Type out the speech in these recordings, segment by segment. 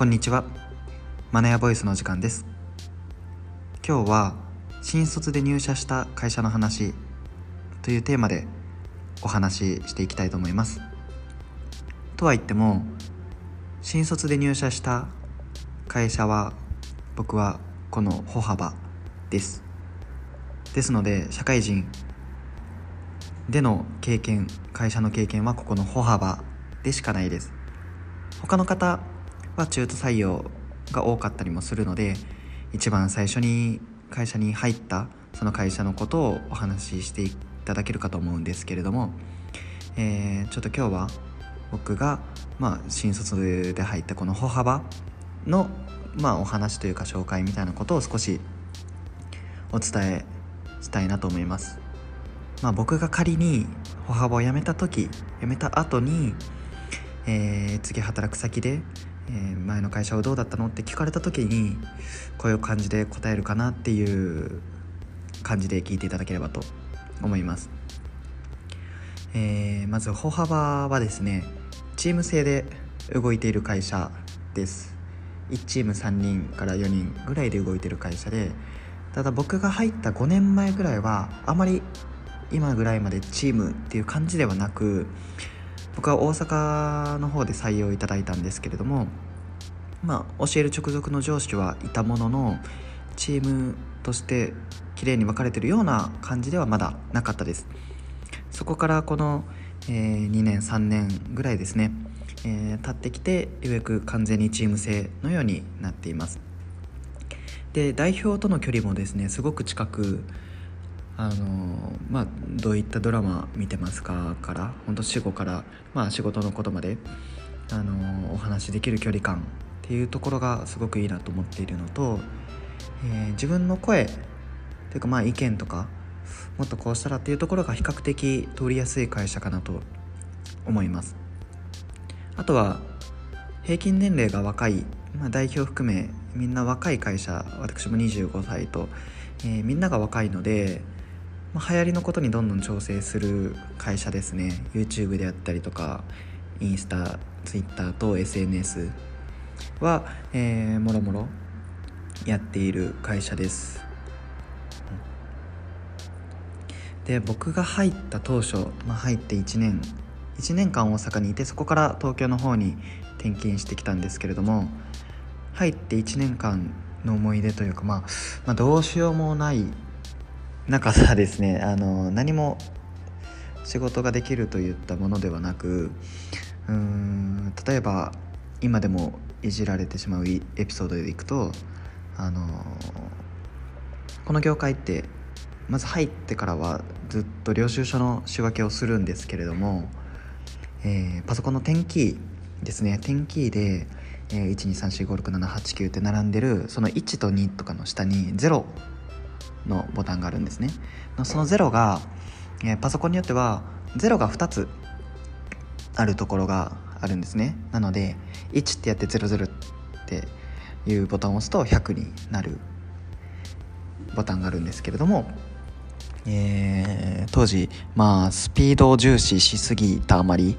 こんにちは。マネアボイスの時間です。今日は新卒で入社した会社の話というテーマでお話ししていきたいと思います。とは言っても新卒で入社した会社は僕はこの歩幅です。ですので社会人での経験会社の経験はここの歩幅でしかないです。他の方は中途採用が多かったりもするので一番最初に会社に入ったその会社のことをお話ししていただけるかと思うんですけれども、えー、ちょっと今日は僕が、まあ、新卒で入ったこの歩幅の、まあ、お話というか紹介みたいなことを少しお伝えしたいなと思います。まあ、僕が仮に歩幅を辞めた時辞めた後に、えー、次働く先でえー、前の会社はどうだったのって聞かれた時にこういう感じで答えるかなっていう感じで聞いていただければと思います、えー、まず歩幅はですねチーム制で動いている会社です。1チーム3人から4人ぐらいで動いてる会社でただ僕が入った5年前ぐらいはあまり今ぐらいまでチームっていう感じではなく僕は大阪の方で採用いただいたんですけれどもまあ教える直属の上司はいたもののチームとして綺麗に分かれてるような感じではまだなかったです。そこからこの、えー、2年3年ぐらいですね、えー、経ってきてようやく完全にチーム制のようになっています。で代表との距離もですねすごく近くあのまあ、どういったドラマ見てますか？から本当死後から、まあ、仕事のことまで、あのお話しできる距離感っていうところがすごくいいなと思っているのと、えー、自分の声というかまあ意見とかもっとこうしたらっていうところが比較的通りやすい会社かなと思います。あとは平均年齢が若い、まあ、代表含めみんな若い会社私も25歳と、えー、みんなが若いのでまあ、流行りのことにどんどん調整する会社ですね。YouTube であったりとかインスタ Twitter と SNS は、えー、もろもろやっている会社です。で僕が入った当初、まあ、入って1年1年間大阪にいてそこから東京の方に転勤してきたんですけれども入って1年間の思い出というか、まあ、まあどうしようもない中さですねあの何も仕事ができるといったものではなくうーん例えば今でもいじられてしまうエピソードでいくとあのこの業界ってまず入ってからはずっと領収書の仕分けをするんですけれども、えー、パソコンの点キーですね。点キーで、えー、123456789って並んでるその1と2とかの下に0のボタンがあるんですね。その0が、えー、パソコンによっては0が2つあるところがあるんですね。なので1ってやって00っていうボタンを押すと100になるボタンがあるんですけれども、えー、当時まあスピードを重視しすぎたあまり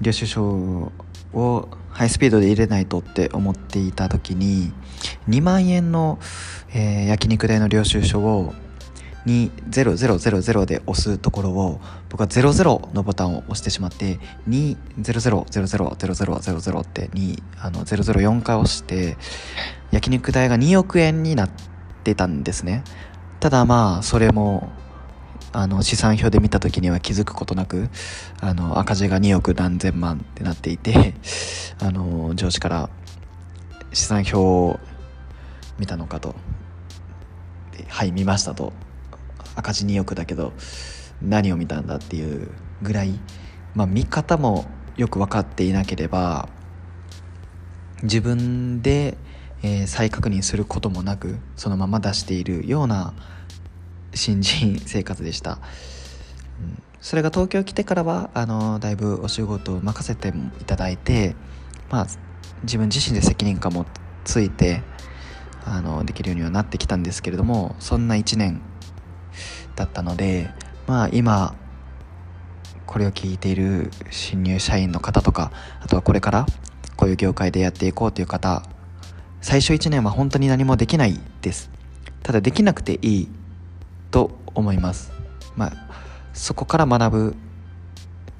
領収書をハイスピードで入れないとって思っていた時に2万円の、えー、焼肉代の領収書を20000で押すところを僕は00のボタンを押してしまって200000000って2あの004回押して焼肉代が2億円になってたんですね。ただまあそれもあの資産表で見た時には気づくことなくあの赤字が2億何千万ってなっていてあの上司から資産表を見たのかと。はい見ましたと。赤字2億だけど何を見たんだっていうぐらい、まあ、見方もよく分かっていなければ自分で、えー、再確認することもなくそのまま出しているような新人生活でした、うん、それが東京来てからはあのだいぶお仕事を任せていただいてまあ自分自身で責任感もついてあのできるようにはなってきたんですけれどもそんな1年だったのでまあ今これを聞いている新入社員の方とかあとはこれからこういう業界でやっていこうという方最初1年は本当に何もできないです。ただできなくていいと思います。まあそこから学ぶ、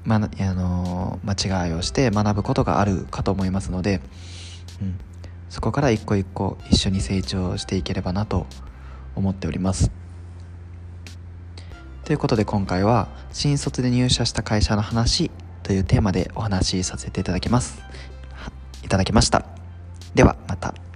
まあの間違いをして学ぶことがあるかと思いますので、うん、そこから一個一個一緒に成長していければなと思っております。ということで今回は新卒で入社した会社の話というテーマでお話しさせていただきます。いただきました。ではまた。